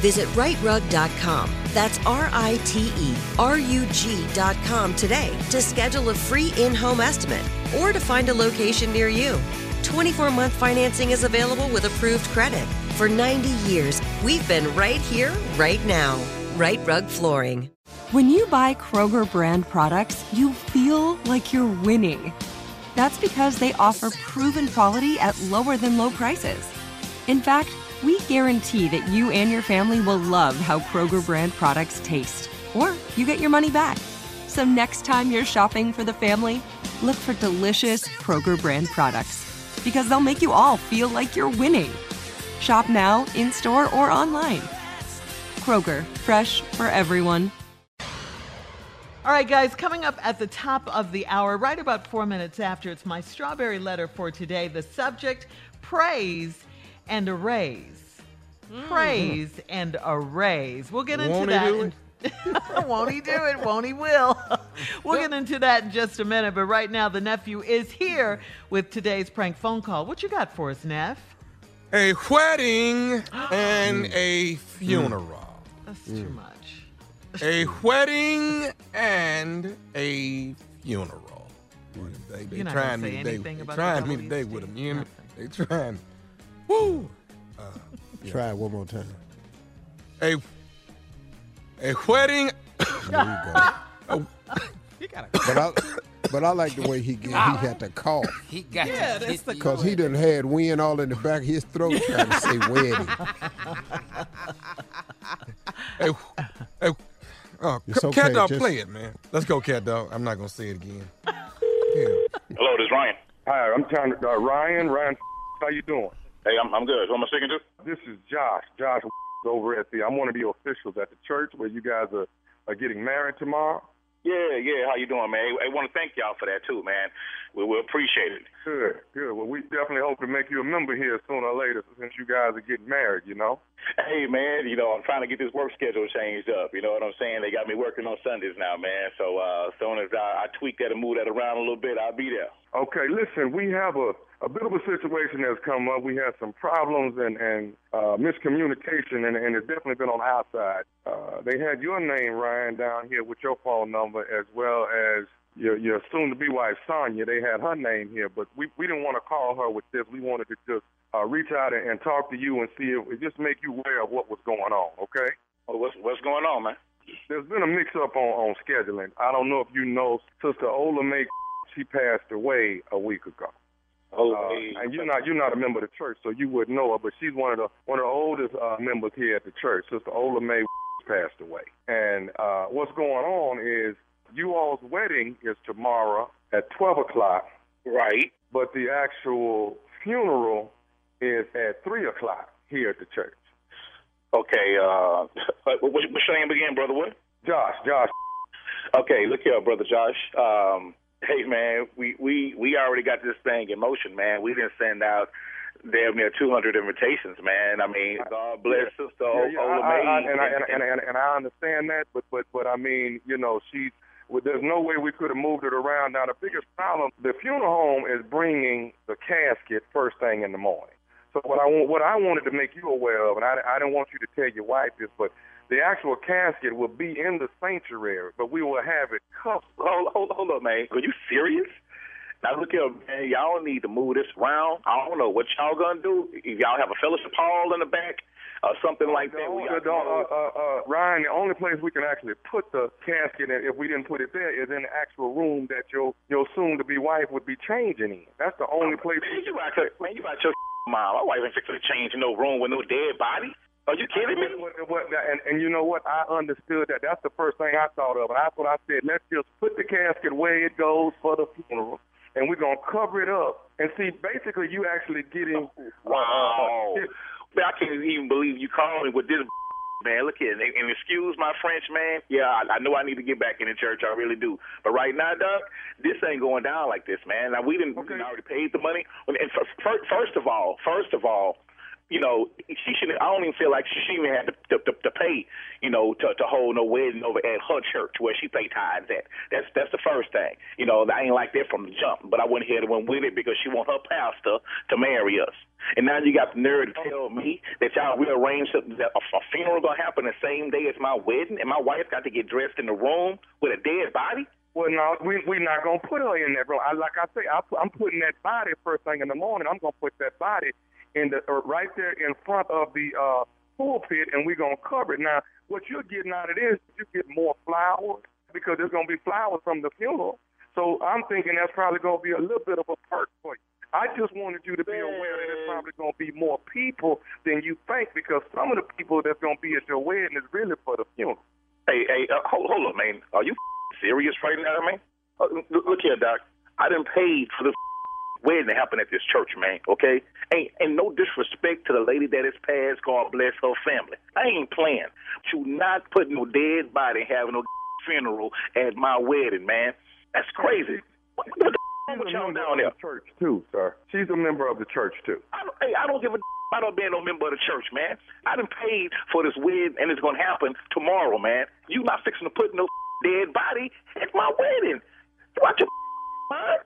Visit riterug.com. That's R I T E R U G.com today to schedule a free in home estimate or to find a location near you. 24 month financing is available with approved credit. For 90 years, we've been right here, right now. Rite Rug Flooring. When you buy Kroger brand products, you feel like you're winning. That's because they offer proven quality at lower than low prices. In fact, we guarantee that you and your family will love how Kroger brand products taste, or you get your money back. So next time you're shopping for the family, look for delicious Kroger brand products because they'll make you all feel like you're winning. Shop now, in store, or online. Kroger, fresh for everyone. All right, guys, coming up at the top of the hour, right about four minutes after, it's my strawberry letter for today. The subject praise and a raise. Hmm. Praise and a raise. We'll get into Won't he that. do in- Won't he do it? Won't he will? we'll get into that in just a minute. But right now, the nephew is here with today's prank phone call. What you got for us, Neff? A wedding and mm. a funeral. Mm. That's too mm. much. A wedding and a funeral. They, they You're not trying gonna me say today. anything They about trying the me W's, today with them. Steve? You hear me? Nothing. They trying. Woo! Try it one more time. A a wedding. There you go. You gotta. But I, but I like the way he get, he had to cough He got Yeah, to that's the the- because he done had wind all in the back of his throat trying to say wedding. Hey, hey, oh, It's okay, cat dog, just- play it, man. Let's go, cat dog. I'm not gonna say it again. Yeah. Hello, this is Ryan. Hi, I'm trying to, uh, Ryan. Ryan, how you doing? Hey, I'm, I'm good. Who am I speaking to? This is Josh. Josh over at the. I'm one of the officials at the church where you guys are, are getting married tomorrow. Yeah, yeah. How you doing, man? I, want to thank y'all for that too, man. We we appreciate it. Good, good. Well, we definitely hope to make you a member here sooner or later since you guys are getting married. You know. Hey, man. You know, I'm trying to get this work schedule changed up. You know what I'm saying? They got me working on Sundays now, man. So uh, as soon as I, I tweak that and move that around a little bit, I'll be there. Okay, listen, we have a, a bit of a situation that's come up. We had some problems and, and uh, miscommunication, and, and it's definitely been on our side. Uh, they had your name, Ryan, down here with your phone number, as well as your, your soon-to-be wife, Sonia. They had her name here, but we, we didn't want to call her with this. We wanted to just uh, reach out and, and talk to you and see if just make you aware of what was going on, okay? Well, what's what's going on, man? There's been a mix-up on, on scheduling. I don't know if you know Sister Ola May, she passed away a week ago. Oh, Uh, and you're not you're not a member of the church, so you wouldn't know her. But she's one of the one of the oldest uh, members here at the church. Sister Ola Mae passed away. And uh, what's going on is you all's wedding is tomorrow at 12 o'clock, Right. but the actual funeral is at 3 o'clock here at the church. Okay. Uh, what, what's your name again, brother? What? Josh, Josh, Okay, look here, brother Josh. Um, hey, man, we we we already got this thing in motion, man. We didn't send out damn near 200 invitations, man. I mean, God bless Sister Yeah, yeah, Ola I- I- I- and, I, and, and, and, and I understand that, but but but I mean, you know, she. Well, there's no way we could have moved it around. Now, the biggest problem, the funeral home is bringing the casket first thing in the morning. So what I want, what I wanted to make you aware of, and I, I didn't want you to tell your wife this, but the actual casket will be in the sanctuary, but we will have it covered. Hold, hold, hold up, man. Are you serious? Now look here, man. Y'all need to move this around. I don't know what y'all gonna do. If y'all have a fellowship hall in the back or something like that. Where the, the, uh, uh, uh, Ryan, the only place we can actually put the casket, in, if we didn't put it there, is in the actual room that your your soon-to-be wife would be changing in. That's the only place. Man, you out your, man, you out your mom. My wife ain't fixing to change in no room with no dead body. Are you kidding me? And, and you know what? I understood that. That's the first thing I thought of. And that's what I said. Let's just put the casket where it goes for the funeral, and we're gonna cover it up. And see, basically, you actually getting Wow. Uh, Man, I can't even believe you called me with this man. Look here, and, and excuse my French, man. Yeah, I, I know I need to get back in the church. I really do. But right now, Doug, this ain't going down like this, man. Now we didn't, we already paid the money. And f- f- first of all, first of all, you know, she should. I don't even feel like she, even had to, to, to, pay, you know, to, to hold no wedding over at her church where she pay tithes at. That's that's the first thing. You know, I ain't like that from the jump. But I went ahead and went with it because she want her pastor to marry us. And now you got the nerve to tell me that y'all rearranged something that a, a funeral gonna happen the same day as my wedding, and my wife got to get dressed in the room with a dead body. Well, no, we we're not gonna put her in that room. I, like I say, I, I'm putting that body first thing in the morning. I'm gonna put that body in the uh, right there in front of the uh, pulpit, and we're gonna cover it. Now, what you're getting out of this, you get more flowers because there's gonna be flowers from the funeral. So I'm thinking that's probably gonna be a little bit of a perk for you. I just wanted you to be aware that there's probably going to be more people than you think because some of the people that's going to be at your wedding is really for the funeral. Hey, hey, uh, hold, hold up, man. Are you serious right now, man? Uh, look, here, Doc. I didn't pay for the wedding to happen at this church, man. Okay, ain't and no disrespect to the lady that is passed. God bless her family. I ain't playing. You not put no dead body having no funeral at my wedding, man. That's crazy. What, what the wrong with y'all down there? the church too, sir. She's a member of the church too. I don't, hey, I don't give a I don't being no member of the church, man. I done paid for this wedding, and it's gonna happen tomorrow, man. You not fixing to put no dead body at my wedding. Out your mind?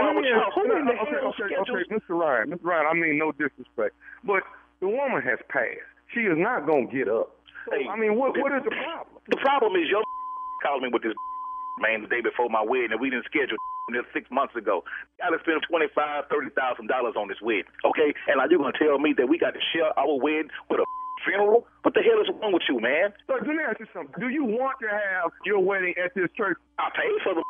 Wrong with y'all? In the okay, hell okay, schedules- okay, Mr. Ryan, Mr. Ryan. I mean, no disrespect, but the woman has passed. She is not gonna get up. So, Hey, I mean, what what is the problem? The problem is your called me with this man the day before my wedding, and we didn't schedule this six months ago. I done spent twenty five, thirty thousand dollars on this wedding. Okay, and now you're gonna tell me that we got to share our wedding with a funeral? What the hell is wrong with you, man? So let me ask you something. Do you want to have your wedding at this church? I paid for the.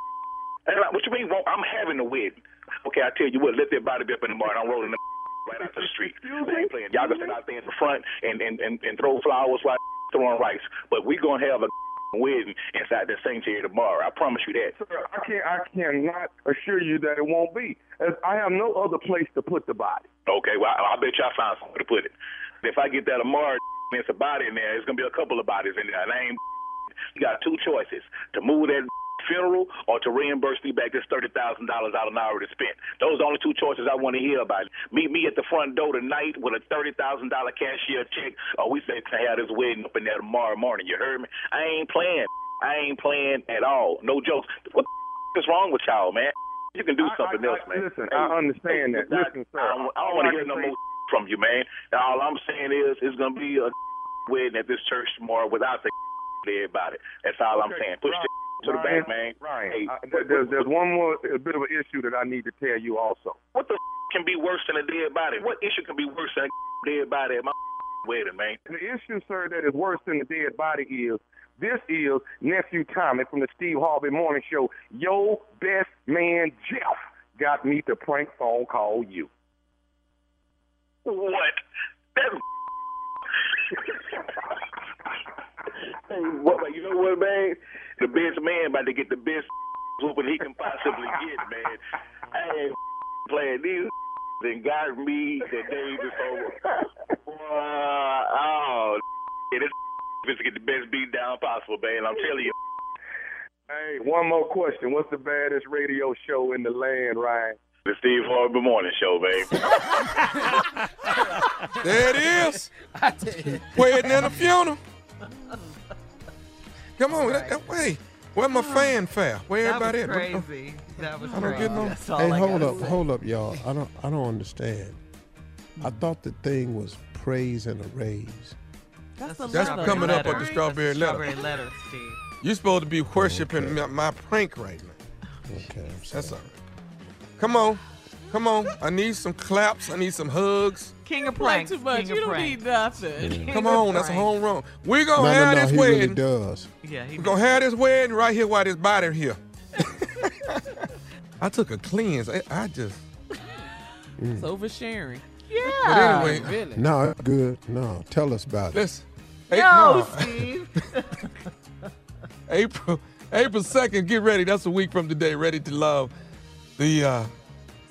And like, what you mean? I'm having a wedding. Okay, I tell you what. Let that body be up in the morning. I'm rolling the right out the street. I ain't playing. Y'all can sit out there in the front and and and, and throw flowers while throwing rice. But we gonna have a wedding inside the sanctuary tomorrow. I promise you that. Sir, I can't. I cannot assure you that it won't be. As I have no other place to put the body. Okay, well, I, I bet you I found somewhere to put it. If I get that tomorrow, there's a body in there. it's gonna be a couple of bodies in there. And I ain't. You got two choices: to move that funeral or to reimburse me back this thirty thousand dollars out I done already spent. Those are the only two choices I want to hear about. Meet me at the front door tonight with a thirty thousand dollar cashier check, or we say can have this wedding up in there tomorrow morning. You heard me? I ain't playing. I ain't playing at all. No jokes. What the is wrong with y'all, man? You can do I- something I- else, I- man. Listen, I understand that. Listen, sir. I don't, I don't want to hear no more from you, man. All I'm saying is it's gonna be a wedding at this church tomorrow without the body. That's all I'm saying. Push the to the Ryan, back, man. Ryan, Hey, I, there's, there's one more, a bit of an issue that I need to tell you also. what the can be worse than a dead body? What issue can be worse than a dead body at my wedding, man? The issue, sir, that is worse than the dead body is this is nephew Tommy from the Steve Harvey Morning Show. Your best man Jeff got me to prank phone call you. What? That's hey, what, you know what, man? The best man about to get the best whooping he can possibly get, man. I ain't playing these and got me the day before. Uh, oh, this is to get the best beat down possible, man. I'm telling you. Hey, one more question. What's the baddest radio show in the land, Ryan? The Steve Harvey Morning Show, baby. There it is. Wedding and a funeral. Come on, that, that way. Where my fanfare? Where That everybody was at? crazy. That was I don't crazy. get no- That's all Hey, I hold up, say. hold up, y'all. I don't, I don't understand. I hmm. thought the thing was praise and a raise. That's, the That's strawberry coming up letter. on the strawberry The letter. Strawberry letter, Steve. You're supposed to be worshiping my, my prank right now. Okay, I'm sorry. That's all right. Come on. Come on. I need some claps. I need some hugs. King of Play pranks. too much. King You of don't pranks. need nothing. King Come of on. That's a pranks. home run. We're No, going to no, have no, this he wedding. really does. Yeah, he We're going to have this wedding right here while this body here. I took a cleanse. I, I just. It's oversharing. Yeah. But anyway, Really? No, it's good. No, tell us about it. let's. Hey, No, no. Steve. April April 2nd, get ready. That's a week from today. Ready to Love. The uh,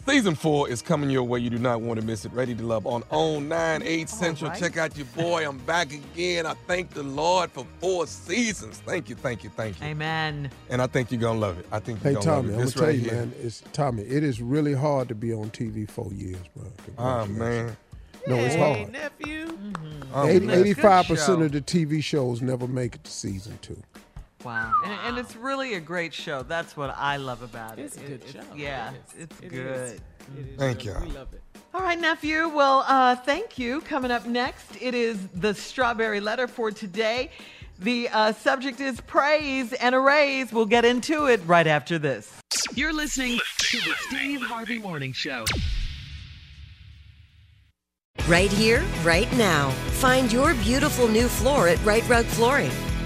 season four is coming your way. You do not want to miss it. Ready to Love on OWN 9, 8 Central. right. Check out your boy. I'm back again. I thank the Lord for four seasons. Thank you, thank you, thank you. Amen. And I think you're going to love it. I think you're Hey going to love Tommy. I'm gonna This tell right you, here. man. It's Tommy. It is really hard to be on TV four years, bro. Ah, man. No, it's hard. Hey, hard. nephew. I'm Eighty- 85% of the TV shows never make it to season two. Wow. And, and it's really a great show. That's what I love about it. It's a good It- show. Yeah, It is. it's It good. is. It is Thank you. We love it. All right, nephew. Well, uh, thank you. Coming up next, it is the strawberry letter for today. The uh, subject is praise and a raise. We'll get into it right after this. You're listening to the Steve Harvey Morning Show. Right here, right now. Find your beautiful new floor at Rite Rug Flooring.